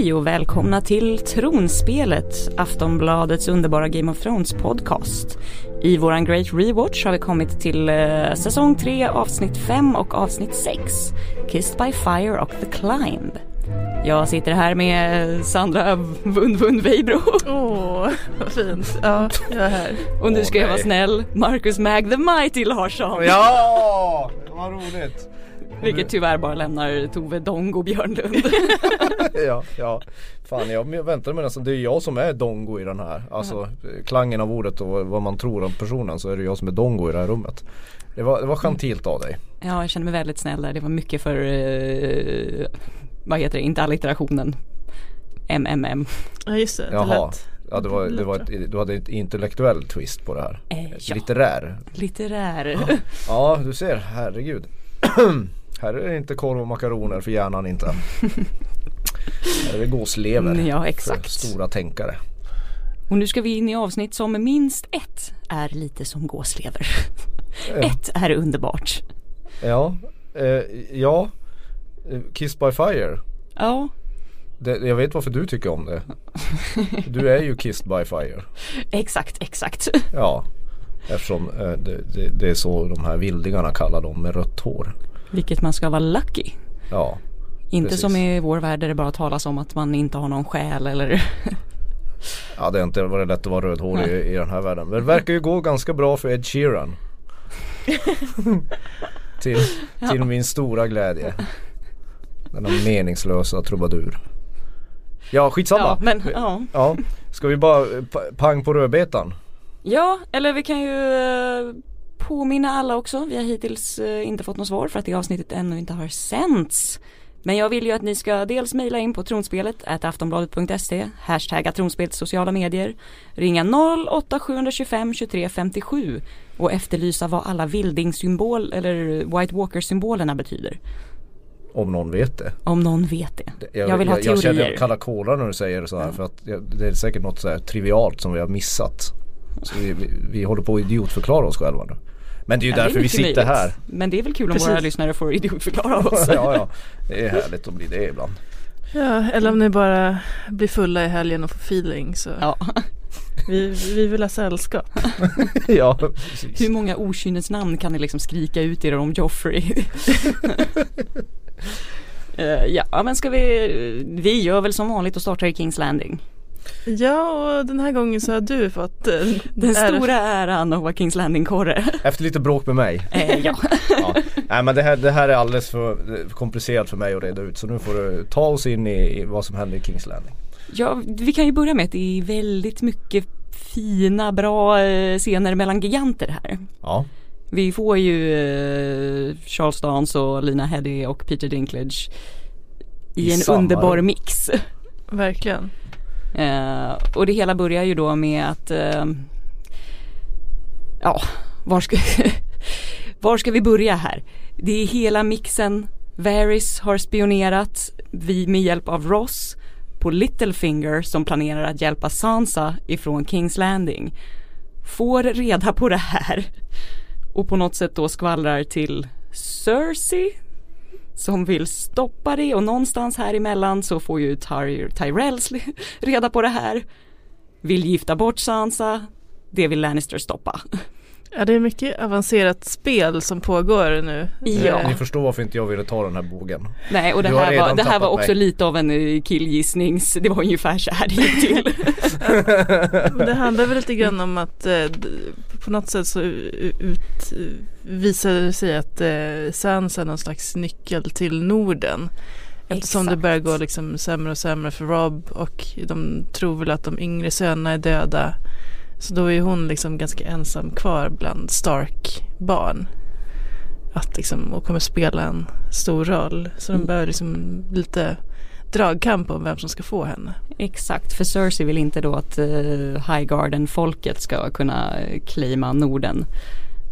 Hej och välkomna till Tronspelet, Aftonbladets underbara Game of Thrones podcast. I våran Great Rewatch har vi kommit till eh, säsong 3, avsnitt 5 och avsnitt 6, Kissed by Fire och The Climb. Jag sitter här med Sandra Vund Weibro. Åh, oh, vad fint. Ja, jag är här. Och nu ska jag vara snäll, Marcus Mag the Mighty Larsson. Ja, vad roligt. Vilket tyvärr bara lämnar Tove Dongo Björnlund. ja, ja. Fan jag väntar mig nästan, det är jag som är Dongo i den här. Alltså mm. klangen av ordet och vad man tror om personen så är det jag som är Dongo i det här rummet. Det var, det var gentilt av dig. Ja, jag känner mig väldigt snäll där. Det var mycket för, eh, vad heter det, inte allitterationen. MMM. Ja just det, Jaha. det lät Ja det var, det var ett, du hade ett intellektuell twist på det här. Eh, ja. Litterär. Litterär. Ja. ja du ser, herregud. Här är det inte korv och makaroner för hjärnan inte. Här är det gåslever ja, exakt. för stora tänkare. Och nu ska vi in i avsnitt som minst ett är lite som gåslever. Ett är underbart. Ja, eh, ja. Kiss by fire. Ja. Det, jag vet varför du tycker om det. Du är ju kissed by fire. Exakt, exakt. Ja, eftersom eh, det, det, det, är så de här vildingarna kallar dem med rött hår. Vilket man ska vara lucky. Ja. Inte precis. som i vår värld där det bara talas om att man inte har någon själ eller Ja det har inte varit lätt att vara rödhårig i, i den här världen. Men det verkar ju gå ganska bra för Ed Sheeran. till, till ja. min stora glädje. Denna meningslösa trubadur. Ja skitsamma. Ja, men, ja. ja. Ska vi bara pang på rödbetan? Ja, eller vi kan ju eh, påminna alla också. Vi har hittills eh, inte fått något svar för att det avsnittet ännu inte har sänts. Men jag vill ju att ni ska dels mejla in på tronspelet aftonbladet.se hashtagga tronspelet sociala medier ringa 08 725 23 57 och efterlysa vad alla vildingsymbol eller White Walker symbolerna betyder. Om någon vet det. Om någon vet det. Jag, jag vill ha teorier. Jag känner kalla kålar när du säger så här ja. för att det är säkert något så trivialt som vi har missat. Så vi, vi, vi håller på att idiotförklara oss själva nu. Men det är ju ja, därför är vi sitter möjligt. här. Men det är väl kul om Precis. våra lyssnare får idiotförklara oss. ja, ja. Det är härligt att bli det ibland. Ja, eller om ni bara blir fulla i helgen och får feeling så. Ja. Vi, vi vill ha sällskap. ja, precis. Hur många okynnesnamn kan ni liksom skrika ut er om Joffrey? uh, ja, men ska vi, vi gör väl som vanligt och startar i Kings Landing. Ja, och den här gången så har du fått eh, Den stora äran att vara Kings Landing-korre. Efter lite bråk med mig. Eh, ja. ja. Nej men det här, det här är alldeles för komplicerat för mig att reda ut så nu får du ta oss in i, i vad som händer i Kings Landing. Ja, vi kan ju börja med att det är väldigt mycket fina, bra eh, scener mellan giganter här. Ja. Vi får ju eh, Charles Dance och Lina Headey och Peter Dinklage i, I en underbar mix. Verkligen. Eh, och det hela börjar ju då med att eh, ja, var ska, var ska vi börja här? Det är hela mixen. Varys har spionerat vi med hjälp av Ross på Littlefinger som planerar att hjälpa Sansa ifrån Kings Landing. Får reda på det här och på något sätt då skvallrar till Cersei som vill stoppa det och någonstans här emellan så får ju Ty Tyrells reda på det här. Vill gifta bort Sansa. Det vill Lannister stoppa. Ja det är mycket avancerat spel som pågår nu. Ja. Ni förstår varför inte jag ville ta den här bågen. Nej och det här var, det här var också mig. lite av en eh, killgissnings, det var ungefär så här det gick till. det handlar väl lite grann om att eh, på något sätt så ut, visade det sig att eh, Sansa är någon slags nyckel till Norden. Eftersom Exakt. det börjar gå liksom sämre och sämre för Rob och de tror väl att de yngre sönerna är döda. Så då är hon liksom ganska ensam kvar bland Stark-barn. Att liksom, och kommer spela en stor roll. Så mm. de behöver liksom lite dragkamp om vem som ska få henne. Exakt, för Cersei vill inte då att uh, Highgarden-folket ska kunna claima Norden.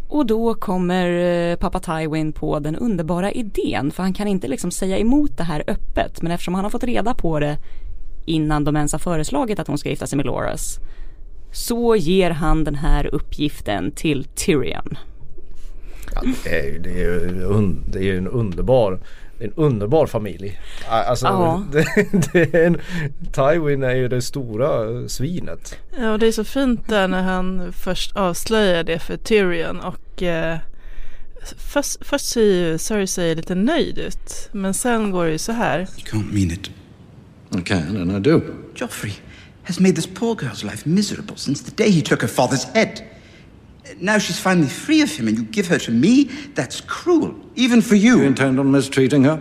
Och då kommer uh, pappa Tywin på den underbara idén för han kan inte liksom säga emot det här öppet men eftersom han har fått reda på det innan de ens har föreslagit att hon ska gifta sig med Loras så ger han den här uppgiften till Tyrion. Ja, det, är, det, är, det är en underbar en underbar familj. Alltså, Ja. det, det är en, Tywin är ju det stora svinet. Ja och det är så fint där när han först avslöjar det för Tyrion och eh, först, först ser ju Cersei lite nöjd ut men sen går det ju så här. You can't mean it. I can, and I do. Joffrey has made this poor girl's life miserable since the day he took her father's head. Now she's finally free of him, and you give her to me? That's cruel, even for You you. intend on mistreating her?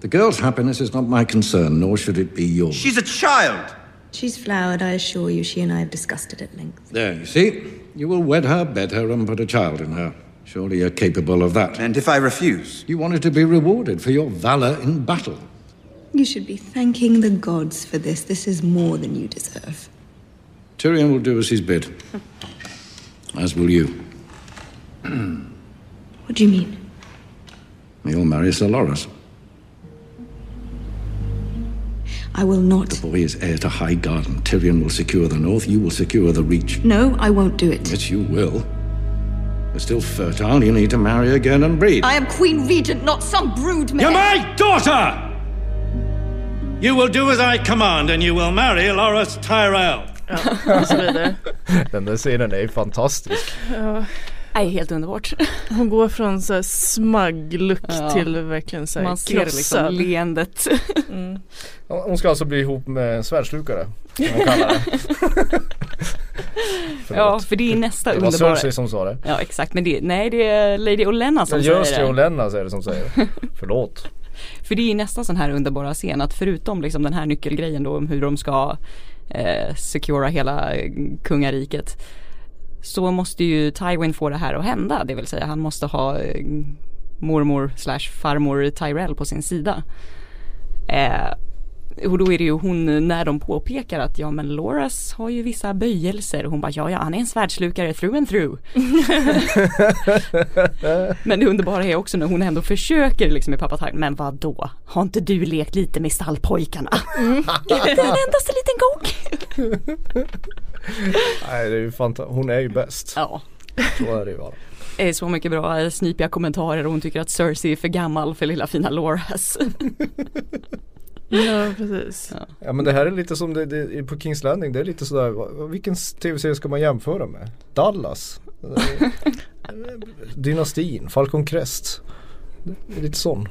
The girl's happiness is not my concern, nor should it be yours. She's a child. She's flowered, I assure you. She and I have discussed it at length. There, you see? You will wed her, bed her, and put a child in her. Surely you're capable of that. And if I refuse? You wanted to be rewarded for your valor in battle. You should be thanking the gods for this. This is more than you deserve. Tyrion will do as he's bid. As will you. What do you mean? You'll marry Sir Loras. I will not. The boy is heir to High Garden. Tyrion will secure the north, you will secure the reach. No, I won't do it. Yes, you will. You're still fertile, you need to marry again and breed. I am Queen Regent, not some brood You're my daughter! You will do as I command, and you will marry Loras Tyrell. Ja, och så vidare. Den där scenen är ju fantastisk. Nej, helt underbart. Hon går från så här smug look Ja. till verkligen så här Man ser liksom leendet. Hon ska alltså bli ihop med en svärdslukare. Som hon kallar det. Ja, för det är nästa Det var underbara. Cersei som sa det. Ja, exakt. Men det, nej, det är Lady Olenna som Men säger just det, det. och Lennart är det som säger det. Förlåt. För det är nästan sån här underbara scen att förutom liksom den här nyckelgrejen då om hur de ska eh, secura hela eh, kungariket så måste ju Tywin få det här att hända. Det vill säga han måste ha eh, mormor slash farmor Tyrell på sin sida. Eh, och då är det ju hon när de påpekar att ja men Loras har ju vissa böjelser. Hon bara ja ja han är en svärdslukare through and through. men det underbara är också när hon ändå försöker liksom med pappa Tywin. Men vad då? Har inte du lekt lite med stallpojkarna? inte en endaste liten gång. Nej det är ju fantastiskt. Hon är ju bäst. Ja. Så är det ju bara. Det är så mycket bra eh, snipiga kommentarer och hon tycker att Cersei är för gammal för lilla fina Loras. Ja precis. Ja men det här är lite som det, det, på Kings Landing. Det är lite sådär. Vilken tv-serie ska man jämföra med? Dallas? Dynastin? Falcon Crest? Lite sån.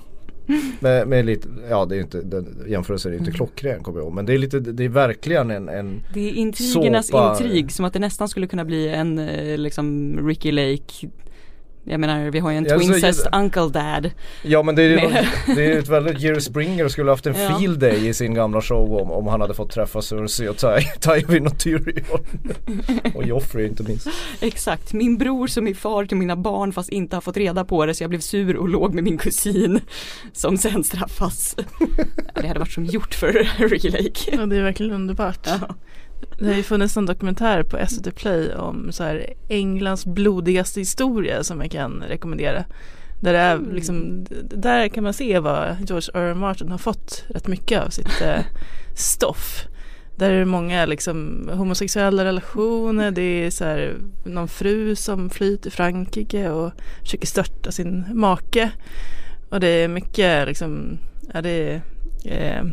Med, med lite, ja det är inte, den jämförelsen är inte klockren kommer jag ihåg. Men det är lite, det är verkligen en, en Det är intrigernas Såpa. intrig som att det nästan skulle kunna bli en eh, liksom Ricky Lake Jag menar vi har ju en Ja, twincest uncle dad Ja men det är, Med- det är ett väldigt, Jerry Springer skulle haft en Ja. field day i sin gamla show om, om han hade fått träffa Cersei och Ty, Tywin och Tyrion. och Joffrey inte minst. Exakt, min bror som är far till mina barn fast inte har fått reda på det så jag blev sur och låg med min kusin som sen straffas. Ja, det hade varit som gjort för Ricky Lake. Ja det är verkligen underbart. Ja. Det har ju funnits en dokumentär på SVT Play om så här Englands blodigaste historia som jag kan rekommendera. Där, är liksom, där kan man se vad George R. R. Martin har fått rätt mycket av sitt eh, stoff. Där är det många liksom homosexuella relationer, det är så här någon fru som flyr till Frankrike och försöker störta sin make. Och det är mycket liksom, ja det är, eh,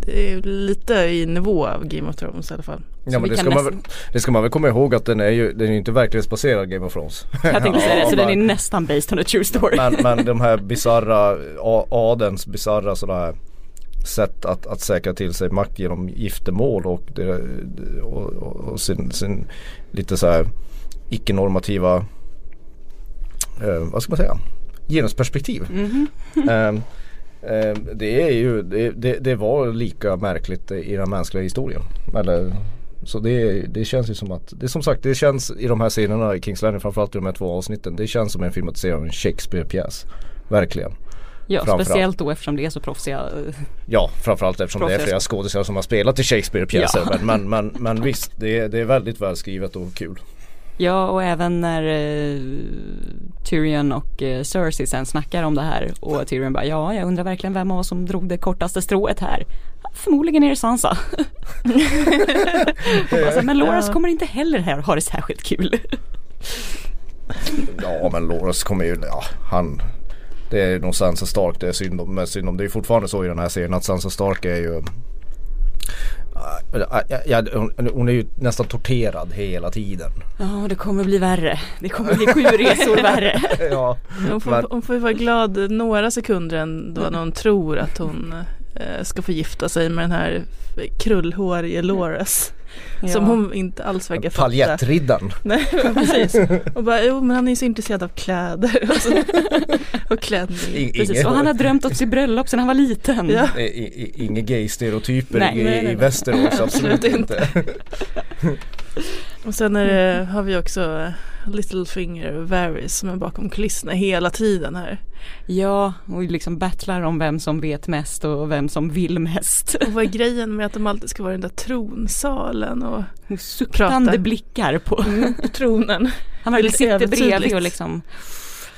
det är lite i nivå av Game of Thrones i alla fall. Ja Så men det ska, man, nästan- väl- det ska man väl komma ihåg att den är ju, den är inte verklighetsbaserad Game of Thrones. Jag tänkte säga det, så den är nästan based on a true story. Men, men de här bisarra, adens bisarra sådana här sätt att, att säkra till sig makt genom giftermål och, det, och, och, och sin, sin lite så här icke-normativa, eh, vad ska man säga, genusperspektiv. Eh, eh, det är ju, det, det, det var lika märkligt i den mänskliga historien. Eller, så det, det känns ju som att, det som sagt det känns i de här scenerna i Kings Landing framförallt i de här två avsnitten. Det känns som en filmatisering av en Shakespeare-pjäs. Verkligen. Ja, speciellt då eftersom det är så proffsiga. eh, Ja, framförallt eftersom det är Proffsiga flera skådespelare som har spelat i Shakespeare-pjäser. Ja. Men, men, men, men visst, det är, det är väldigt välskrivet och kul. Ja, och även när eh, Tyrion och eh, Cersei sen snackar om det här och Tyrion bara ja, jag undrar verkligen vem av oss som drog det kortaste strået här. Förmodligen är det Sansa. alltså, men Loras kommer inte heller här ha det särskilt kul. Ja men Loras kommer ju, ja han det är nog Sansa Stark det är synd om. Synd om. Det är fortfarande så i den här serien att Sansa Stark är ju Ja, hon, är ju nästan torterad hela tiden. Ja, det kommer bli värre. Det kommer bli sju resor värre. ja, Hon får, men- hon får ju vara glad några sekunder ändå när hon tror att hon ska få gifta sig med den här krullhårige Loras. Som Ja. hon inte alls verkar fatta. Paljettriddaren. Nej men precis. Och bara, jo men han är ju så intresserad av kläder och, så. och Precis, Inget- och han har drömt om sitt bröllop sedan han var liten. Ja. Inga gay-stereotyper i, i Västerås, absolut Absolut inte. Och sen är det, har vi också Littlefinger och Varys som är bakom kulisserna hela tiden här. Ja, och liksom battlar om vem som vet mest och vem som vill mest. Och vad är grejen med att de alltid ska vara i den där tronsalen och Och Suktande Prata. blickar på. på tronen? Han verkligen sitter bredvid och liksom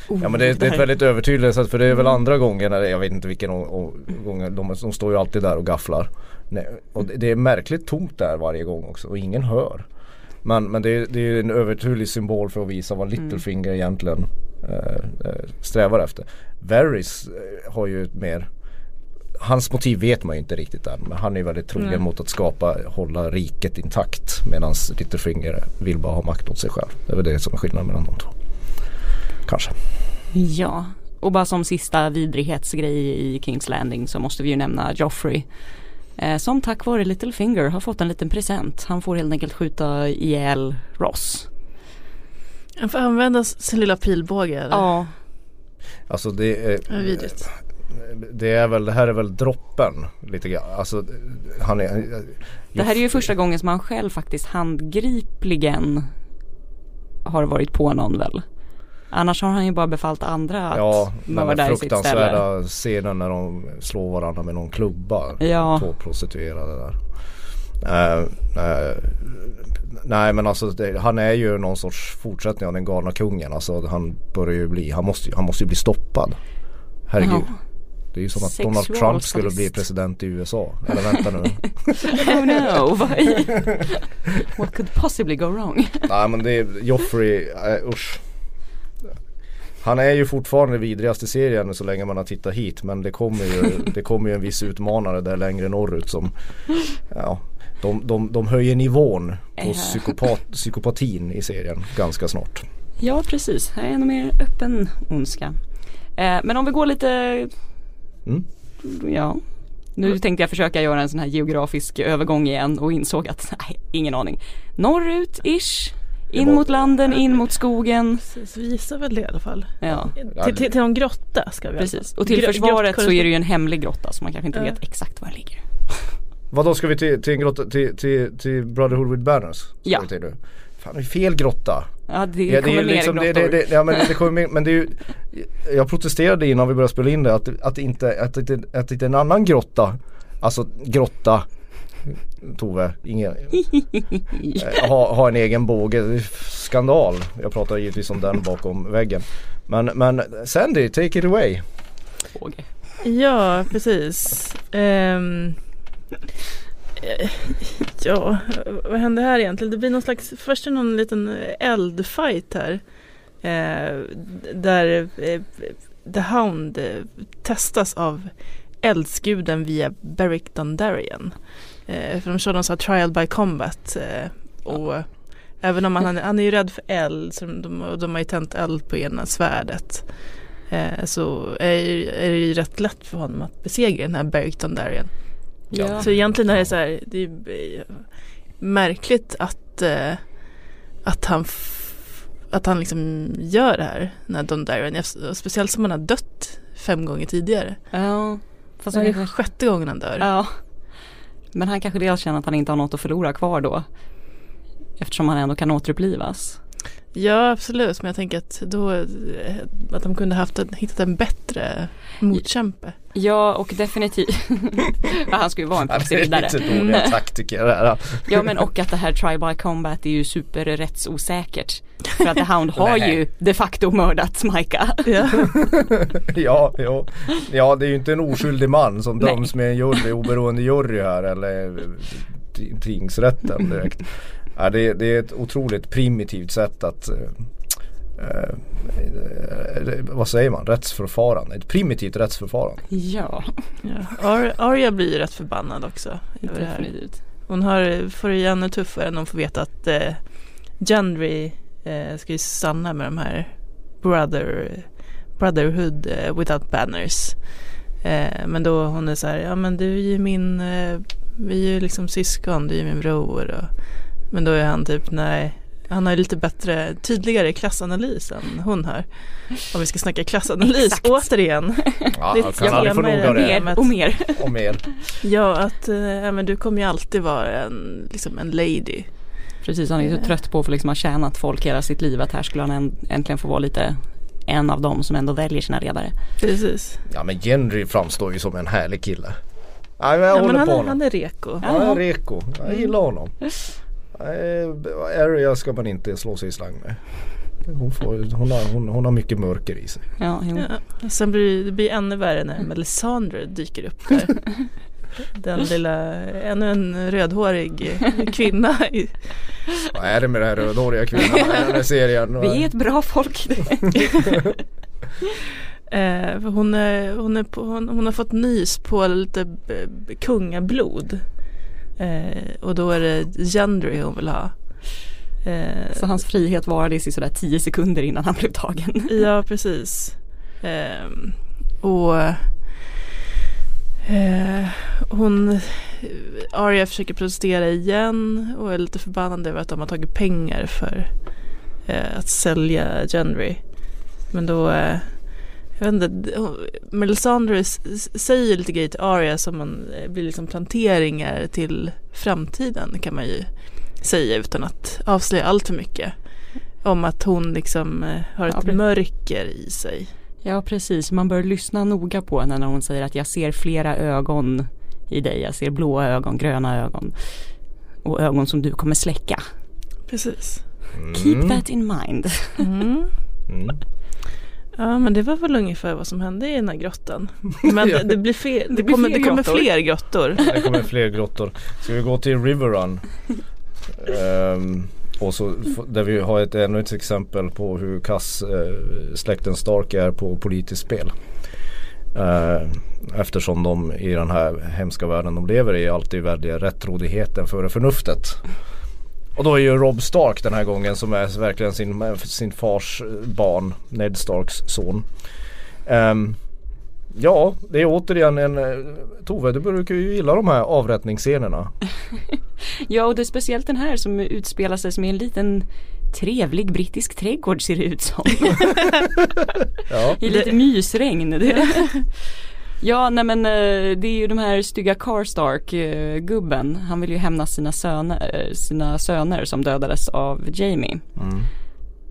oh, Ja men det, det är ett väldigt övertydligt sätt för det är väl andra gången, jag vet inte vilken gång, de, de står ju alltid där och gafflar. Nej, och det, det är märkligt tomt där varje gång också och ingen hör. Men, men det, är, det är en övertydlig symbol för att visa vad Littlefinger egentligen eh, eh, strävar efter. Varys eh, har ju ett mer Hans motiv vet man ju inte riktigt än men han är ju väldigt trogen mot att skapa, hålla riket intakt medan Littlefinger vill bara ha makt åt sig själv. Det är väl det som är skillnaden mellan de två. Kanske. Ja, och bara som sista vidrighetsgrej i Kings Landing så måste vi ju nämna Joffrey. Eh, som tack vare Littlefinger har fått en liten present. Han får helt enkelt skjuta ihjäl Ross. Han får använda sin lilla pilbåge. eller? Ja, Alltså det är, vidrigt. det är väl, det här är väl droppen lite grann. Alltså han är det här är ju första gången som han själv faktiskt handgripligen har varit på någon väl. Annars har han ju bara befallt andra att Ja, mörda i sitt ställe. fruktansvärda scenen när de slår varandra med någon klubba. Ja. Två prostituerade där. Eh, eh, nej men alltså det, han är ju någon sorts fortsättning av den galna kungen. Alltså han börjar ju bli, han måste, han måste ju bli stoppad. Herregud. Ja. Det är ju som att Sexual Donald Trump skulle bli president i USA. Eller vänta nu. Oh no, What could possibly go wrong? Nej men det är Joffrey, äh, usch. Han är ju fortfarande vidrigast i serien så länge man har tittat hit men det kommer ju, det kommer ju en viss utmanare där längre norrut som ja, de, de, de höjer nivån på psykopat, psykopatin i serien ganska snart. Ja precis, här är ännu mer öppen ondska. Eh, men om vi går lite, Mm. ja. Nu tänkte jag försöka göra en sån här geografisk övergång igen och insåg att, nej, ingen aning. Norrut ish, in mot landen, in mot skogen. Precis, vi gissar väl det i alla fall. Ja, Till, till, till någon grotta ska vi precis. alltså. Och till Gro- försvaret så är det ju en hemlig grotta så man kanske inte Ja. vet exakt var den ligger. Vad då ska vi till, till en grotta, till, till, till Brotherhood with Banners? Ska Ja. vi till nu? Fan det är fel grotta. Ja det Ja, kommer är ju mer liksom, det, grottor. det, det, ja, men det kommer mer, men det är ju Jag protesterade innan vi började spela in det att, att, inte, att, inte, att inte en annan grotta Alltså grotta Tove, ingen eh, ha, ha en egen båge, skandal Jag pratar givetvis om den bakom väggen Men, men Sandy, take it away Fågel. Ja, precis. Eh, ja, vad händer här egentligen? Det blir någon slags, först är någon liten eldfight här. Eh, där eh, The Hound eh, testas av eldsguden via Beric Dondarrion. Eh, för de kör någon sån här trial by combat. Eh, och även om han, han är ju rädd för eld, så de, och de har ju tänt eld på ena svärdet. Eh, så är, är det ju rätt lätt för honom att besegra den här Beric Dondarrion. Ja. Så egentligen är det så här, det är eh, märkligt att, eh, att han att han liksom gör det här, den här Dondarrion. Ef- Speciellt som han har dött fem gånger tidigare. Ja. Fast Så han det är sjätte gången han dör. ja. Men han kanske dels känner att han inte har något att förlora kvar då. Eftersom han ändå kan återupplivas. Ja absolut, men jag tänker att då eh, att de kunde haft en, hittat en bättre motkämpe. Ja och definitivt. han ska ju vara en proffsig riddare. lite dåliga taktiker det här. Ja men och att det här tribal combat är ju superrättsosäkert. För att The Hound har ju de facto mördat Micah. Ja. Ja, ja, ja det är ju inte en oskyldig man som Nej. döms med en jury, oberoende jury här eller t- tingsrätten direkt. Ja, det, det är ett otroligt primitivt sätt att eh, eh, vad säger man, rättsförfarande, ett primitivt rättsförfarande. Ja, Ja. Ar- Arya blir ju rätt förbannad också. över det här. Hon har, får det ju ännu tuffare när hon får veta att eh, Gendry eh, ska ju stanna med de här brother, Brotherhood eh, without banners. Eh, men då hon är så här, ja men du är ju min, eh, vi är ju liksom syskon, du är ju min bror. Och, men då är han typ, nej, han har ju lite bättre, tydligare klassanalys än hon har. Om vi ska snacka klassanalys Exakt. återigen. Ja, Det- jag kan aldrig få nog av det. Mer och mer. Och mer. Ja, att eh, ja, men du kommer ju alltid vara en, liksom en lady. Precis, han är så trött på att liksom ha tjänat folk hela sitt liv att här skulle han änt- äntligen få vara lite en av dem som ändå väljer sina ledare. Precis. Ja men Henry framstår ju som en härlig kille. Ja, men jag Ja, håller men han, på är, honom. han är reko. Han är reko. Jag gillar honom. Eh, Arya ska man inte slå sig i slang med. Hon, får, hon, har, hon, hon har mycket mörker i sig. Ja. Ja. Sen blir det blir ännu värre när Melisandre dyker upp där. Den lilla, ännu en rödhårig kvinna. Vad är det med den här rödhåriga kvinnan i den här serien? Vi är ett bra folk. Eh, hon, är, hon, är på, hon, hon har fått nys på lite b- kungablod. Eh, och då är det Gendry hon vill ha. Eh, Så hans frihet varade i sådär tio sekunder innan han blev tagen. Ja, precis. Ehm, och eh, hon, Arya försöker protestera igen och är lite förbannad över att de har tagit pengar för eh, att sälja Gendry. Men då, eh, jag vet inte, Melisandre säger lite grejer till Arya som man, eh, blir liksom planteringar till framtiden kan man ju säga utan att avslöja allt för mycket. Om att hon liksom eh, har Ja, ett precis. mörker i sig. Ja precis, man bör lyssna noga på henne när hon säger att jag ser flera ögon i dig. Jag ser blåa ögon, gröna ögon och ögon som du kommer släcka. Precis. Keep that in mind. Mm. Mm. Ja men det var väl ungefär vad som hände i den här grottan. Men det, det blir fler, det, blir kommer, fler det kommer grottor. fler grottor. Det kommer fler grottor. Ska vi gå till River Run? Ehm, och så där vi har ett, ännu ett exempel på hur kass eh, släkten Stark är på politiskt spel. Eh, eftersom de i den här hemska världen de lever i alltid väljer rättrådigheten före förnuftet. Och då är ju Rob Stark den här gången som är verkligen sin, sin fars barn, Ned Starks son. Ehm, Ja, det är återigen en eh, Tove, du brukar ju gilla de här avrättningsscenerna. Ja och det är speciellt den här som utspelar sig som i en liten trevlig brittisk trädgård ser det ut som. Ja, I lite mysregn. Ja nej men eh, det är ju de här stygga Karstark eh, gubben. Han vill ju hämnas sina söner, eh, sina söner som dödades av Jamie. Mm.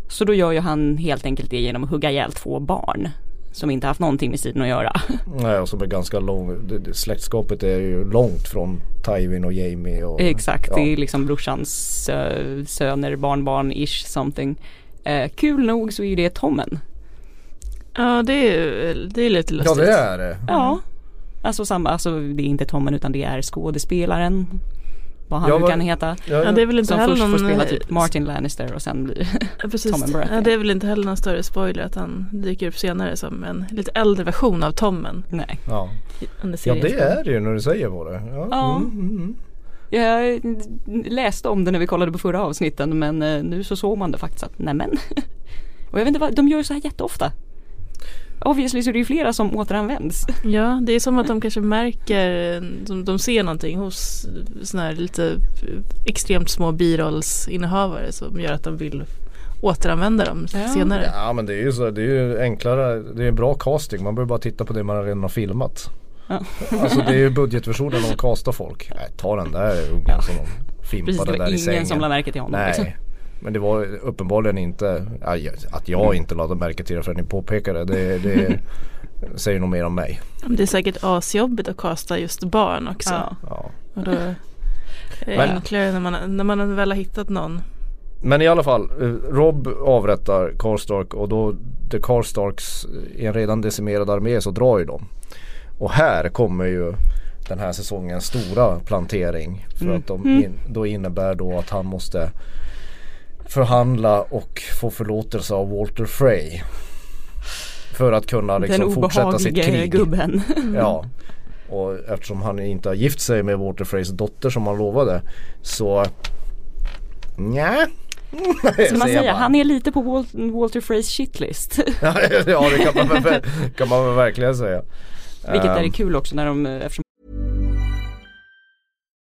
Så då gör ju han helt enkelt det genom att hugga ihjäl två barn. Som inte haft någonting med striden att göra. Nej, och som är ganska lång. Släktskapet är ju långt från Tywin och Jamie. Och, Exakt, ja. det är liksom brorsans uh, söner, barnbarn, ish something. Eh, kul nog så är ju det Tommen. Ja det är, det är lite Ja lustigt. det är det. Ja, alltså samma, alltså det är inte Tommen utan det är skådespelaren. Vad han Ja, nu kan heta. Ja, Ja det är väl inte Som heller först får någon spela eh, typ Martin Lannister och sen blir Ja, precis. Tommen Baratheon. Ja, det är väl inte heller någon större spoiler att han dyker upp senare som en lite äldre version av Tommen Nej. ja. ja det är det ju när du säger på det. Ja. Ja. Mm, mm, mm. Jag läste om det när vi kollade på förra avsnitten men eh, nu så såg man det faktiskt att nämen. Och jag vet inte vad, de gör så här jätteofta. Obviously så är det ju flera som återanvänds. Ja, det är som att de kanske märker, de, de ser någonting hos sådana här lite extremt små birollsinnehavare som gör att de vill återanvända dem Ja. senare. Ja men det är ju så, det är ju enklare, det är bra casting. Man behöver bara titta på det man redan har filmat. Ja. Alltså det är ju budgetversionen de castar folk. Nej, ta den där ungen Ja. som de Precis, fimpade det var där i ingen sängen. som lade märke till honom. Nej. Liksom. Men det var uppenbarligen inte, att jag inte lade märke till det förrän ni påpekade det. Det säger nog mer om mig. Det är säkert asjobbigt att kasta just barn också. Ja. Ja. Och då är det Men- enklare när man, när man väl har hittat någon. Men i alla fall, eh, Rob avrättar Karstark och då The Karstarks i en redan decimerad armé så drar ju de. Och här kommer ju den här säsongens stora plantering. För Mm. att de in, då innebär då att han måste förhandla och få förlåtelse av Walter Frey. För att kunna liksom Den fortsätta sitt obehaglige krig. gubben. Ja. Och eftersom han inte har gift sig med Walter Freys dotter som han lovade så Nja. Ska man säga, han är lite på Wal- Walter Freys shitlist. ja det kan man, kan man verkligen säga. Vilket är Ehm, kul också när de, eftersom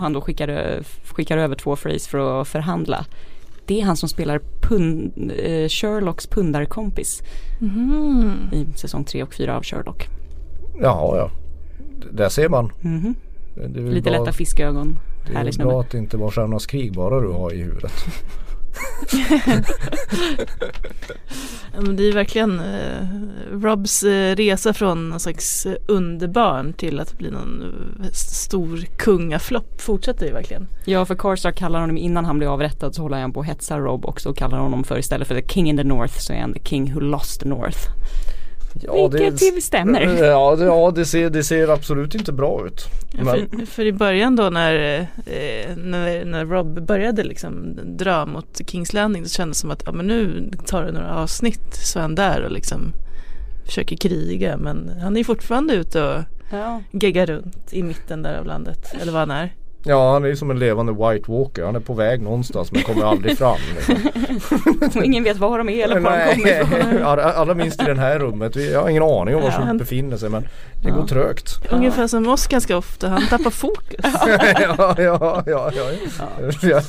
han då skickar, skickar över två Freys för att förhandla. Det är han som spelar pund, eh, Sherlocks pundarkompis i säsong 3 och 4 av Sherlock. Jaha ja. D- Där ser man. Det är väl Lite bra, lätta fiskögon. Det är bra snubbe. att det inte var Stjärnornas krig bara du har i huvudet. Ja, men det är verkligen eh, Robs eh, resa från någon slags underbarn till att bli någon eh, stor kungaflopp fortsätter ju verkligen. Ja för Karstark kallar honom innan han blir avrättad så håller han på att hetsa Rob också och kallar honom för istället för the king in the north så är han the king who lost the north. Ja, Vilket stämmer. Ja, det, ja det, ser, det ser absolut inte bra ut. För, för i början då när, eh, när, när Rob började liksom dra mot Kings Landing så kändes det som att ja, men nu tar det några avsnitt så är han där och liksom försöker kriga men han är fortfarande ute och Ja. geggar runt i mitten där av landet eller vad han är. Ja han är ju som en levande White Walker. Han är på väg någonstans men kommer aldrig fram. Liksom. Ingen vet var de är eller var de kommer ifrån. alla, alla minst i det här rummet. Jag har ingen aning om var Ja. som befinner sig men det går trögt. Ungefär som oss ganska ofta, han tappar fokus. ja, ja, ja, ja.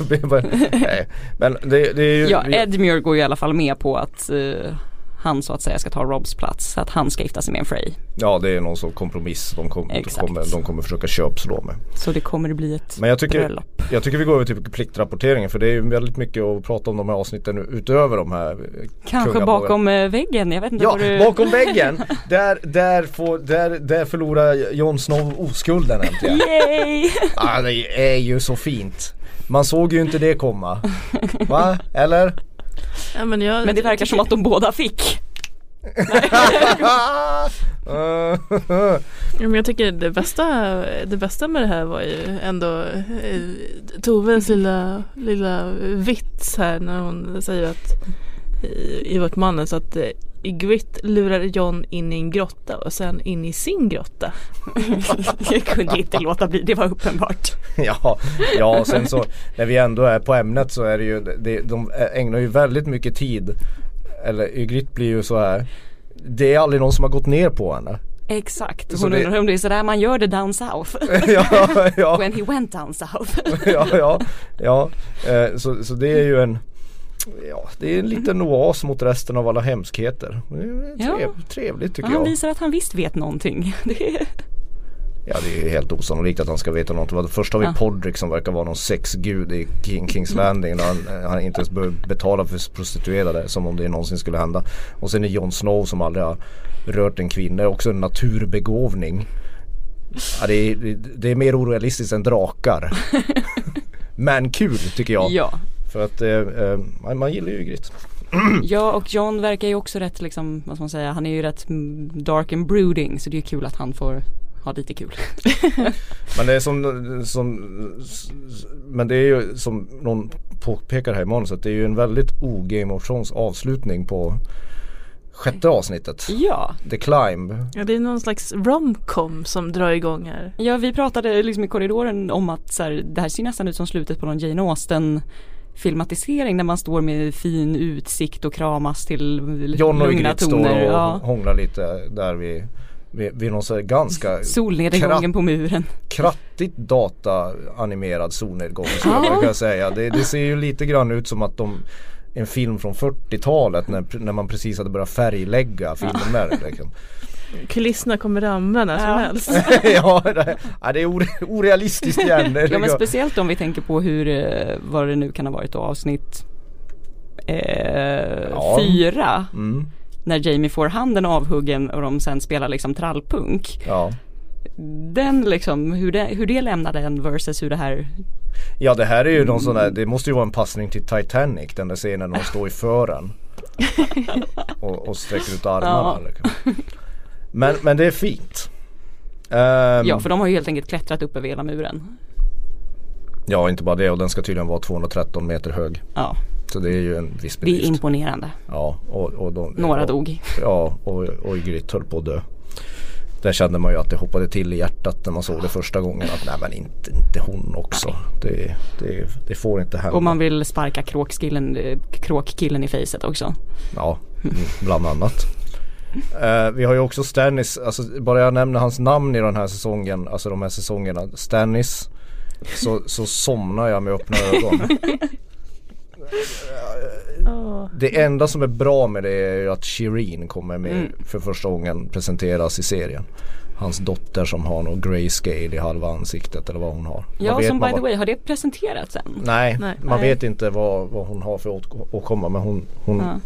Men det, det är ju Ja, Edmure går ju i alla fall med på att eh, han så att säga ska ta Robs plats. Så att han ska gifta sig med en Frey. Ja det är någon sorts kompromiss de, kom, de, kommer, de kommer försöka köpslå med. Så det kommer att bli ett Men jag tycker, bröllop. jag tycker vi går över till pliktrapporteringen för det är ju väldigt mycket att prata om de här avsnitten utöver de här eh, Kanske bakom eh, väggen, jag vet inte Ja, du... bakom väggen! Där, där, får, där, där förlorar Jon Snow oskulden äntligen. Yay! ah, det är ju så fint. Man såg ju inte det komma. Va? Eller? Ja, men, jag, Men det verkar som att de båda fick. Ja, men jag tycker det bästa, det bästa med det här var ju ändå eh, Toves lilla, lilla vits här när hon säger att i, i vårt manus att Ygritte lurar John in i en grotta och sen in i sin grotta. jag kunde inte låta bli, det var uppenbart. Ja, ja och sen så när vi ändå är på ämnet så är det ju, det, de ägnar ju väldigt mycket tid Eller Ygritte blir ju så här Det är aldrig någon som har gått ner på henne Exakt, Så hon det- undrar om det är sådär man gör det down south. ja, ja, When he went down south. ja, ja, ja. Eh, så, så det är ju en Ja, det är en liten oas mot resten av alla hemskheter. Är Ja. Trev, Trevligt tycker han jag. visar att han visst vet någonting. Ja det är helt osannolikt att han ska veta något. Först har vi Ja. Podrick som verkar vara någon sexgud i King, Kings Landing. Där han, han inte ens behöver betala för prostituerade som om det någonsin skulle hända. Och sen är Jon Snow som aldrig har rört en kvinna. Också en naturbegåvning. Ja, det, är, det är mer orealistiskt än drakar. Men kul tycker jag. Ja. För att eh, eh, man, man gillar ju Ygritte. ja, och John verkar ju också rätt liksom, vad ska man säga, han är ju rätt mm, dark and brooding så det är kul att han får ha lite kul. Men det är som, som Men det är ju som någon påpekar här i manuset. Det är ju en väldigt o-Game of Thrones avslutning på sjätte avsnittet. Ja, The Climb. Ja, det är någon slags romcom som drar igång här. ja vi pratade liksom i korridoren om att så här, det här ser nästan ut som slutet på någon Jane Austen filmatisering när man står med fin utsikt och kramas till John och lugna Ygritte står toner. och Ja. hånglar lite där vid, vid, vid någon så här ganska Solnedgången på muren. krattigt dataanimerad solnedgång skulle jag Ja. brukar säga. Det, det ser ju lite grann ut som att de en film från 40-talet när, när man precis hade börjat färglägga filmer. Liksom. Kulisserna kommer ramla när som Ja. helst. ja, det, ja, det är ore, orealistiskt igen. Ja men speciellt om vi tänker på hur, eh, vad det nu kan ha varit då, avsnitt eh, Ja, fyra Mm. när Jamie får handen avhuggen och de sen spelar liksom trallpunk. Ja. Den liksom, hur det, hur det lämnade en versus hur det här Ja det här är ju någon sån där, det måste ju vara en passning till Titanic den där scenen när de står i fören. och, och sträcker ut armarna. Ja. Liksom. Men, men det är fint. Ehm, Ja för de har ju helt enkelt klättrat upp över hela muren. ja inte bara det och den ska tydligen vara 213 meter hög. Ja, Så det är ju en viss det är bedrift. imponerande. Ja och, och de, Några och, dog. Ja och, och Ygritte höll på att dö. Där kände man ju att det hoppade till i hjärtat när man såg det första gången. Att nej men inte, inte hon också. Det, det, det får inte hända. Och man vill sparka kråkkillen, eh, kråkkillen i facet också. Ja, mm, bland annat. Eh, vi har ju också Stannis, alltså bara jag nämner hans namn i den här säsongen, alltså de här säsongerna, Stannis så, så somnar jag med öppna ögon. Det enda som är bra med det är ju att Shireen kommer med Mm. för första gången presenteras i serien. Hans dotter som har någon grayscale i halva ansiktet eller vad hon har. Ja som by the way, har det presenterats än? Nej, Nej. man Nej. vet inte vad, vad hon har för åkomma men hon, hon Ja.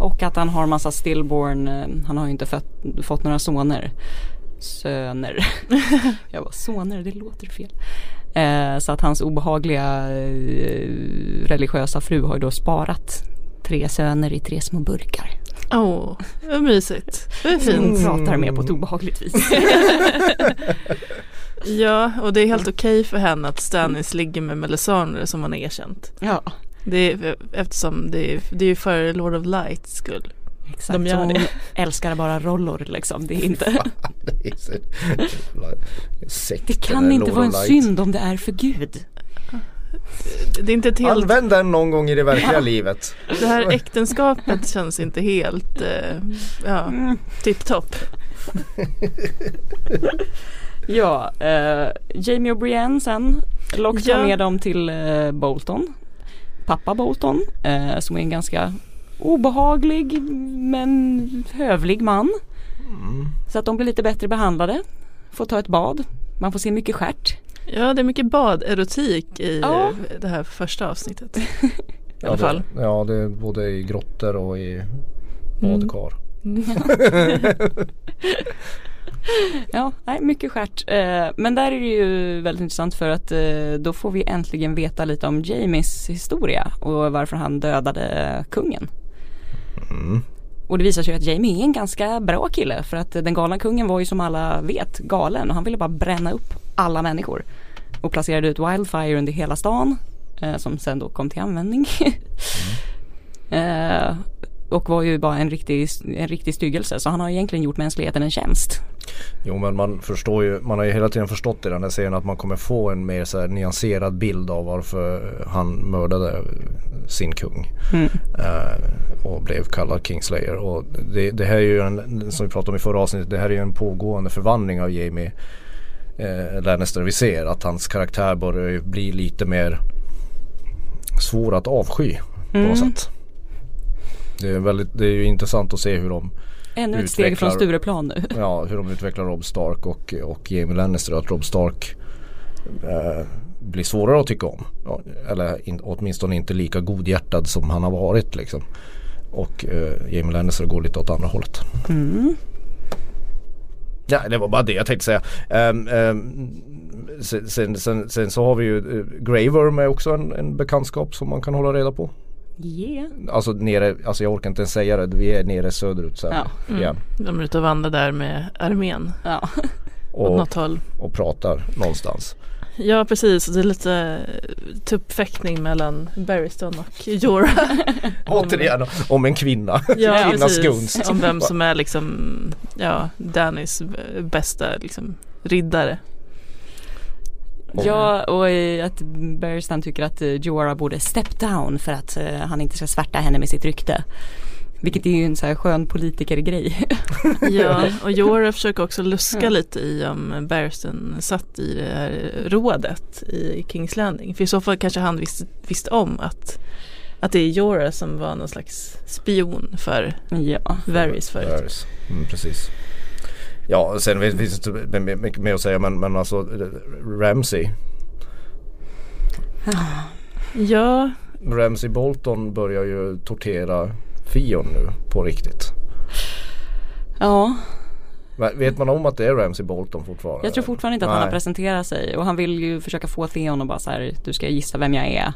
Och att han har massa stillborn, eh, han har ju inte fött, fått några soner. Söner. Jag bara soner, det låter fel. Eh, så att hans obehagliga eh, religiösa fru har ju då sparat tre söner i tre små burkar. Åh, vad mysigt. Det är Som hon fint. pratar med på ett obehagligt vis. Ja, och det är helt okej för henne att Stannis ligger med Melisandre som han har erkänt. ja, Det är, eftersom det är, det är ju för Lord of Lights skull. exakt. De gör hon det. älskar bara rollor liksom. Det är inte Det är så- Sekten Det kan inte vara en synd om det är för Gud. Det är inte ett helt, Använd den någon gång i det verkliga livet. det här äktenskapet känns inte helt, eh, ja, tipptopp. Ja, eh, Jamie och Brienne sen. Locke tar Ja. med dem till eh, Bolton. Pappa Bolton, eh, som är en ganska obehaglig men hövlig man. Så att de blir lite bättre behandlade. Får ta ett bad. Man får se mycket stjärt. Ja, det är mycket baderotik i Ja. det här första avsnittet. I Ja alla det, fall. ja det är både i grottor och i badkar. Ja, nej, mycket stjärt. Eh, men där är det ju väldigt intressant för att eh, då får vi äntligen veta lite om Jamies historia och varför han dödade kungen. Mm. Och det visar sig att Jamie är en ganska bra kille för att den galna kungen var ju som alla vet galen och han ville bara bränna upp alla människor. Och placerade ut Wildfire under hela stan eh, som sen då kom till användning. eh, och var ju bara en riktig, en riktig styggelse så han har egentligen gjort mänskligheten en tjänst. Jo men man förstår ju, man har ju hela tiden förstått i den här serien att man kommer få en mer så här nyanserad bild av varför han mördade sin kung. Mm. Eh, och blev kallad Kingslayer. Och det, det här är ju en, som vi pratade om i förra avsnittet, det här är ju en pågående förvandling av Jamie eh, Lannister. Vi ser att hans karaktär börjar bli lite mer svår att avsky på något sätt. Det är, väldigt, det är ju intressant att se hur de Ännu ett steg från Stureplan nu. Ja, hur de utvecklar Rob Stark och, och Jamie Lannister. Att Rob Stark eh, blir svårare att tycka om. Ja, eller in, åtminstone inte lika godhjärtad som han har varit liksom. Och eh, Jamie Lannister går lite åt andra hållet. Ja, det var bara det jag tänkte säga. Um, um, sen, sen, sen, sen så har vi ju Grey Worm är också en, en bekantskap som man kan hålla reda på. Yeah. Alltså nere, alltså jag orkar inte ens säga det, vi är nere söderut sen Ja. igen. De är ute och vandrar där med armén Ja. Och, något håll. och pratar någonstans. Ja precis, det är lite tuppfäktning mellan Barristan och Jorah. Återigen om en kvinna. Ja Kvinnas gunst. om vem som är liksom, ja, Dannys bästa liksom riddare. Ja och att Barristan tycker att eh, Jorah borde step down för att eh, han inte ska svärta henne med sitt rykte. Vilket är ju en så här skön politikergrej. Ja, och Jorah försöker också luska Ja. lite i om Barristan satt i det här rådet i Kings Landing. För i så fall kanske han visste, visste om att, att det är Jorah som var någon slags spion för ja. Varys förut. Varys. Mm, precis. Ja, sen finns det inte mycket mer att säga men, men alltså eh, Ramsey. Ja, Ramsey Bolton börjar ju tortera Fion nu på riktigt? Ja, Vet man om att det är Ramsey Bolton fortfarande? jag tror fortfarande inte att han Nej. har presenterat sig och han vill ju försöka få Theon och bara så här, du ska gissa vem jag är.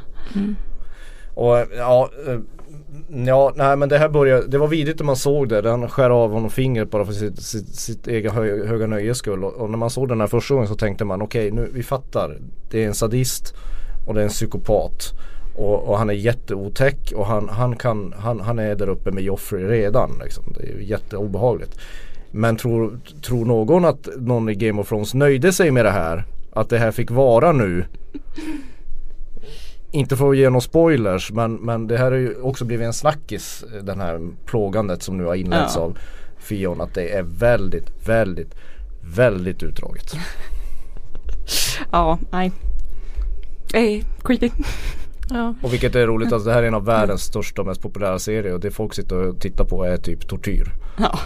Och ja, eh, ja nej men det här började, det var vidrigt när man såg det. Den skär av honom fingret bara för sitt, sitt, sitt eget hö, höga nöjes skull. Och, och när man såg den här första gången så tänkte man okej nu vi fattar. Det är en sadist och det är en psykopat. Och, och han är jätteotäck och han, han, kan, han, han är där uppe med Joffrey redan. Liksom. Det är ju jätteobehagligt. Men tror, tror någon att någon i Game of Thrones nöjde sig med det här? Att det här fick vara nu? Inte för att ge några spoilers men, men det här har ju också blivit en snackis eh, den här plågandet som nu har inletts Ja. av Fion att det är väldigt, väldigt, väldigt utdraget. Ja, nej. Eh, creepy. Ja. Och vilket är roligt, alltså det här är en av världens största och mest populära serier och det folk sitter och tittar på är typ tortyr. Ja.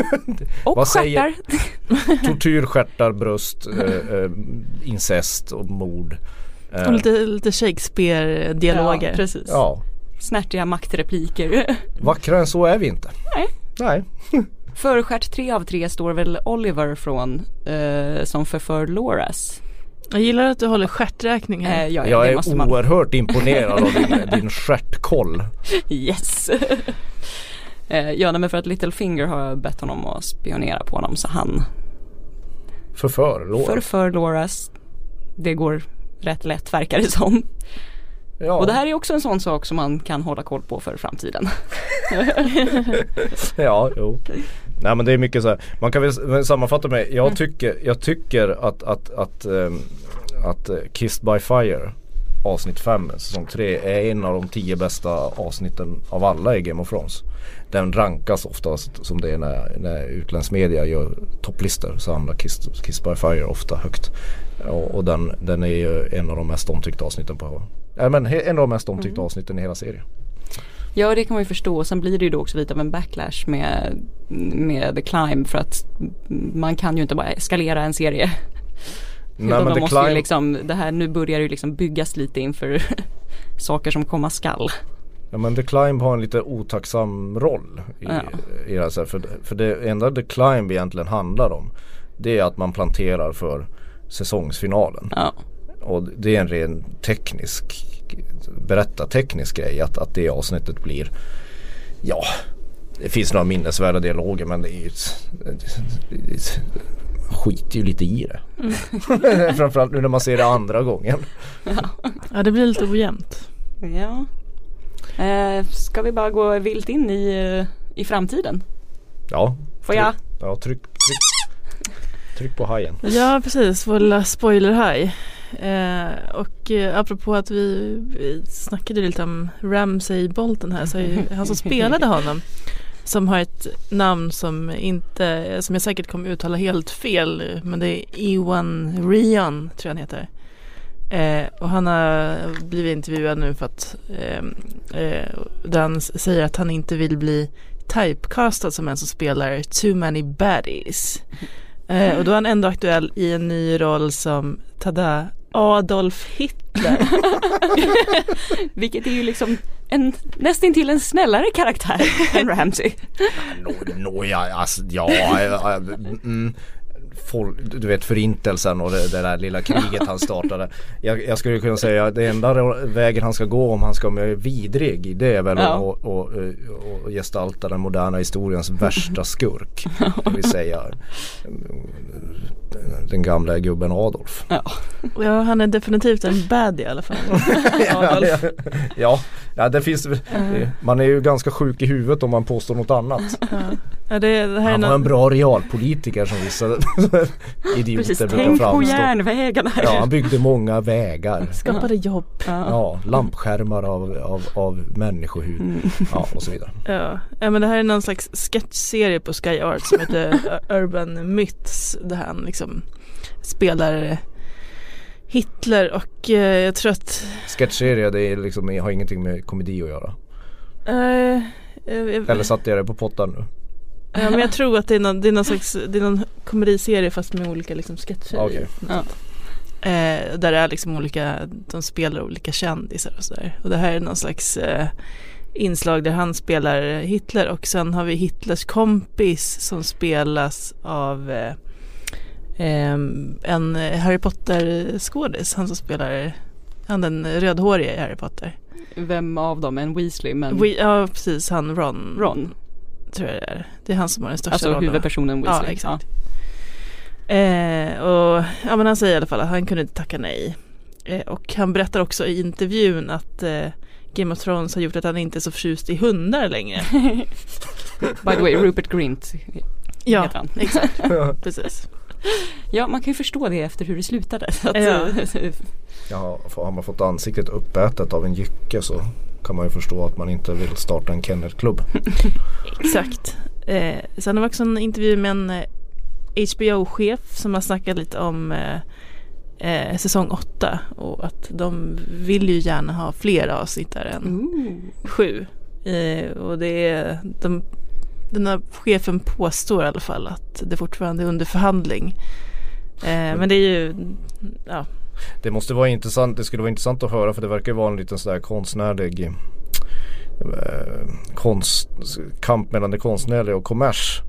Och Vad säger- stjärtar. Tortyr, stjärtar, bröst, eh, eh, incest och mord. Eh, Och lite, lite Shakespeare-dialoger. Ja, precis. Ja, Snärtiga maktrepliker. vackrare än så är vi inte. Nej. Nej. Förstjärt tre av tre står väl Oliver från eh, som förför Loras. Jag gillar att du håller stjärträkning här. Eh, ja, ja, Jag är måste man. oerhört imponerad av din, din stjärtkoll. Yes. eh, ja, nej, men för att Littlefinger har bett honom att spionera på honom så han Förför, lår. förför Loras. Det går rätt lätt verkar det som. ja. Och det här är också en sån sak som man kan hålla koll på för framtiden. Ja, jo. Nej men det är mycket så här. Man kan väl sammanfatta med, jag Mm. tycker, jag tycker att, att, att, ehm, att eh, Kissed by Fire avsnitt 5, säsong 3 är en av de tio bästa avsnitten av alla i Game of Thrones. Den rankas oftast som det är när, när utländsk media gör topplistor så hamnar Kissed, Kissed by Fire ofta högt. Och, och den, den är ju en av de mest omtyckta avsnitten på men en av de mest omtyckta Mm. avsnitten i hela serien. Ja det kan man ju förstå. Sen blir det ju då också lite av en backlash med, med The Climb för att man kan ju inte bara eskalera en serie. Nej, men man The måste ju Climb- liksom, det här nu börjar det ju liksom byggas lite inför saker som komma skall. Ja men The Climb har en lite otacksam roll i, Ja. i det här, För, för det enda The Climb egentligen handlar om det är att man planterar för säsongsfinalen. Ja. Och det är en ren teknisk, berättarteknisk grej att, att det avsnittet blir, ja det finns några minnesvärda dialoger men det är ju ett, det- det- skiter ju lite i det. Framförallt nu när man ser det andra gången. Ja det blir lite ojämnt. ja. Eh, ska vi bara gå vilt in i, i framtiden? Ja. Får jag? Ja, tryck, tryck, tryck på hajen. Ja precis, vår lilla spoiler här. Eh, och eh, apropå att vi, vi snackade lite om Ramsay Bolton här så är han som spelade honom som har ett namn som inte, som jag säkert kommer uttala helt fel men det är Ewan Rion tror jag han heter. Eh, och han har blivit intervjuad nu för att eh, eh, där han säger att han inte vill bli typecastad som en som spelar too many baddies. Eh, och då är han ändå aktuell i en ny roll som, tada, Adolf Hitler. Vilket är ju liksom en, nästintill en snällare karaktär än Ramsey. Nå, nå ja, alltså, ja, ja, mm, folk, du vet förintelsen och det, det där lilla kriget han startade. Jag, jag skulle kunna säga det enda vägen han ska gå om han ska bli vidrig det är väl Ja. att och, och, och gestalta den moderna historiens värsta skurk. Det vill säga den gamla gubben Adolf. Ja. ja, han är definitivt en baddie i alla fall. Adolf. ja, ja, det finns Man är ju ganska sjuk i huvudet om man påstår något annat. Ja, det, det Han var någon, en bra realpolitiker som vissa idioter Precis, brukar tänk på framstå. järnvägarna. Ja, han byggde många vägar. skapade jobb. Ja, lampskärmar av, av, av människohud. Ja, och så vidare. Ja. ja, men det här är någon slags sketchserie på Sky Art som heter Urban Myths. Där han liksom spelar Hitler och eh, jag tror att Sketchserie, det är liksom, har ingenting med komedi att göra. eh, Eller satte jag det på pottan nu? Ja men jag tror att det är någon, det är någon slags, det är någon komediserie fast med olika liksom sketcher. Något sånt. Eh, där det är liksom olika, de spelar olika kändisar och sådär. Och det här är någon slags eh, inslag där han spelar Hitler och sen har vi Hitlers kompis som spelas av eh, en Harry Potter skådis, han som spelar han den rödhåriga i Harry Potter. Vem av dem? En Weasley men We, ja precis, han Ron. Ron. Tror jag det är. Det är han som har den största Alltså rollen. huvudpersonen Weasley. Ja, exakt. Eh, och ja, men han säger i alla fall att han kunde inte tacka nej. Eh, och han berättar också i intervjun att eh, Game of Thrones har gjort att han inte är så förtjust i hundar längre. By the way, Rupert Grint ja, heter han. exakt. Precis. Ja, man kan ju förstå det efter hur det slutade. Så att, Ja. Ja, har man fått ansiktet uppätet av en jycke så kan man ju förstå att man inte vill starta en kennelklubb. Exakt. Eh, sen har vi också en intervju med en eh, HBO-chef som har snackat lite om eh, eh, säsong 8 och att de vill ju gärna ha fler avsnitt där än Ooh. sju. Eh, och det är, de, den här chefen påstår i alla fall att det fortfarande är under förhandling. Eh, men det är ju, ja, Det måste vara intressant, det skulle vara intressant att höra för det verkar ju vara en liten sån där konstnärlig eh, konst, kamp mellan det konstnärliga och kommers.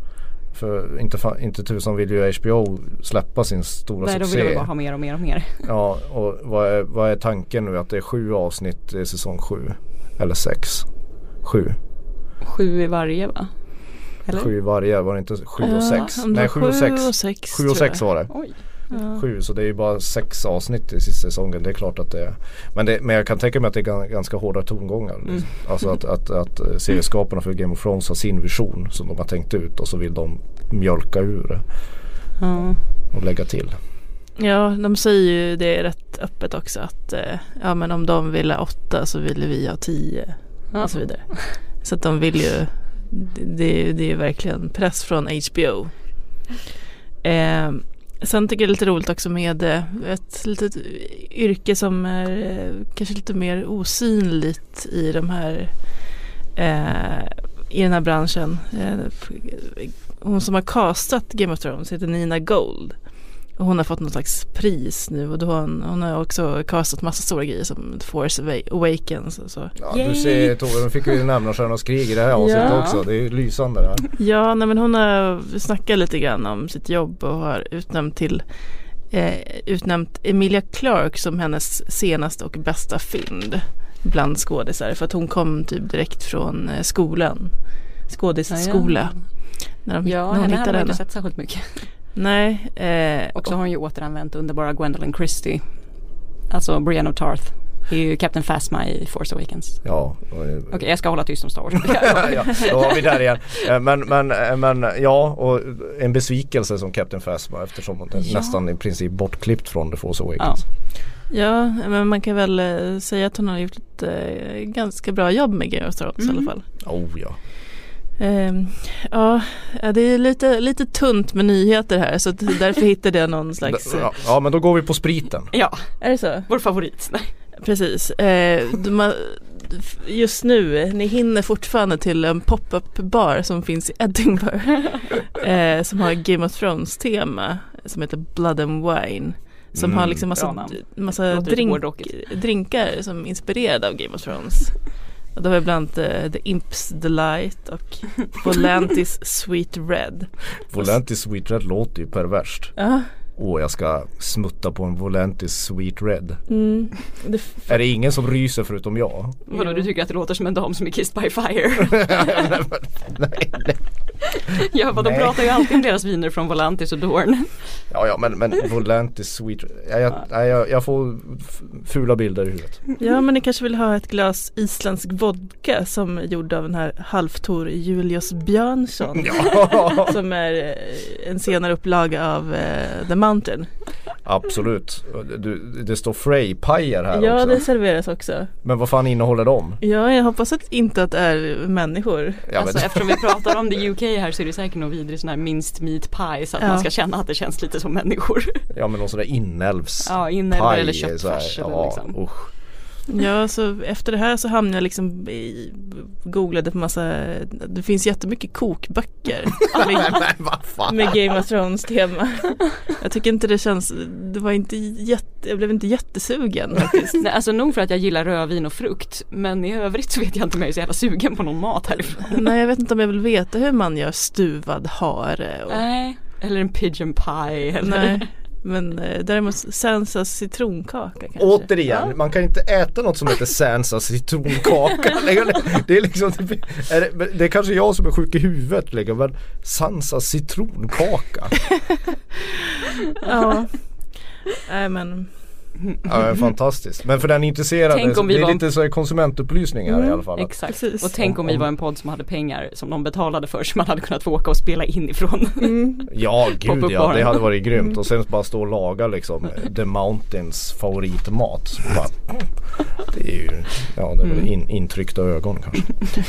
För inte, inte tusan vill ju HBO släppa sin stora Nej, de vill succé. väl bara ha mer och mer och mer. Ja, och vad är, vad är tanken nu? Att det är sju avsnitt i säsong sju? Eller sex? Sju? Sju i varje va? Eller? Sju i varje, var det inte sju och sex? det Nej, sju och sex. och sex, Sju och sex var det. Oj. Ja. Sju, så det är ju bara sex avsnitt i sista säsongen. Det är klart att det är. Men, det, men jag kan tänka mig att det är gan- ganska hårda tongångar. Mm. Alltså att, att, att eh, serieskaparna för Game of Thrones har sin vision som de har tänkt ut och så vill de mjölka ur det Ja. och lägga till. Ja, de säger ju det rätt öppet också att eh, ja men om de vill ha åtta så vill vi ha tio Ja. och så vidare. Så att de vill ju, det, det är ju verkligen press från HBO. Eh, sen tycker jag det är lite roligt också med eh, ett litet yrke som är eh, kanske lite mer osynligt i de här eh, i den här branschen. Eh, hon som har castat Game of Thrones heter Nina Gold. Hon har fått något slags pris nu och då har hon, hon har också castat massa stora grejer som The Force Awa- Awakens och så. Ja, du ser Tove, de fick ju nämna Stjärnornas krig i det här avsnittet Ja. också. Det är ju lysande det här. Ja, nej men hon har snackat lite grann om sitt jobb och har utnämnt till eh, utnämnt Emilia Clarke som hennes senaste och bästa fynd bland skådisar för att hon kom typ direkt från eh, skolan skådisskola när, de, Ja, när hon henne hade hittade man henne. inte sett särskilt mycket. Nej, eh, Och så har hon ju återanvänt underbara Gwendolyn Christie. Alltså Brienne of Tarth. Det är ju Captain Phasma i Force Awakens. Ja, Okej, jag ska hålla tyst om Star Wars. ja, då var vi där igen. Eh, Men, men, eh, men ja, och en besvikelse som Captain Phasma eftersom hon är Ja. nästan i princip bortklippt från The Force Awakens. ja, men man kan väl eh, säga att hon har gjort ett eh, ganska bra jobb med Game of Thrones i alla Mm. fall. Oh ja. Ehm, ja, det är lite, lite tunt med nyheter här så därför hittade jag någon slags... Ja, ja men då går vi på spriten. ja, Är det så? vår favorit. Nej. Precis. Eh, har, just nu, ni hinner fortfarande till en pop-up bar som finns i Edinburgh. eh, som har Game of Thrones tema som heter Blood and Wine. Som Mm, har liksom massa, massa drink, drinkar som är inspirerade av Game of Thrones. Och då har vi bland annat eh, The Imps Delight och Volantis Sweet Red. Volantis Sweet Red låter ju perverst. Ja, Åh, jag ska smutta på en Volantis Sweet Red. mm, det, Är det ingen som ryser förutom jag? Vadå, du tycker att det låter som en dam som är kissed by fire? nej, nej. ja, vad de pratar ju alltid om deras viner från Volantis och Dorn. Ja, ja, men, men Volantis Sweet ja, jag, jag, jag får fula bilder i huvudet. Ja men ni kanske vill ha ett glas isländsk vodka som är gjord av den här halvtor Julius Björnsson. Ja, Som är eh, en senare upplaga av eh, The Mountain. absolut. Du, det står Frey-pajer här Ja också. det serveras också. Men vad fan innehåller de? Ja jag hoppas att inte att det är människor. Ja, alltså men, eftersom vi pratar om the UK här så är det säkert någon vidrig sån här minced meat pie så att Ja. man ska känna att det känns lite som människor. ja men någon sån där inälvs Ja, inälvor eller köttfärs ja, liksom. usch. Ja, så efter det här så hamnade jag liksom i, googlade på massa, det finns jättemycket kokböcker med Game of Thrones tema. Jag tycker inte det känns, det var inte jätte, jag blev inte jättesugen faktiskt. Nej, alltså nog för att jag gillar rödvin och frukt men i övrigt så vet jag inte om jag är så jävla sugen på någon mat härifrån. Nej, jag vet inte om jag vill veta hur man gör stuvad hare. Och, Nej, eller en pigeon pie eller nej. Men eh, däremot Sansas citronkaka kanske. Återigen, man kan inte äta något som heter Sansas citronkaka. det är liksom, är det, det är kanske jag som är sjuk i huvudet liksom, men Sansas citronkaka. Ja. Nej men Ja, det är fantastiskt. Men för den intresserade, Tänk om vi det är var- lite så konsumentupplysning här i alla fall. Exakt, Precis. och tänk om vi Om- var en podd som hade pengar som de betalade för så man hade kunnat få åka och spela inifrån. Ja Poppa gud ja, det hade varit grymt och sen bara stå och laga liksom The Mountains favoritmat. Bara, det är ju, ja det är väl in, intryckta ögon kanske.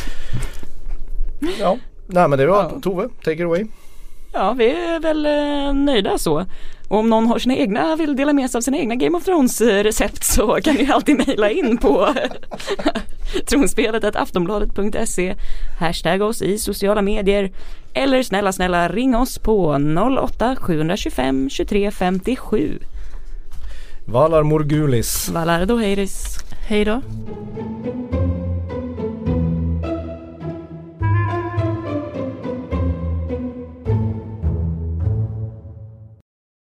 Ja, nej men det var Ja. Tove, take it away. Ja, vi är väl eh, nöjda så. Och om någon har sina egna, vill dela med sig av sina egna Game of Thrones recept så kan ni alltid mejla in på tronspelet aftonbladet.se Hashtag oss i sociala medier eller snälla snälla ring oss på 08 725 23 57 Valar Morgulis. Valardo Heiris hej då.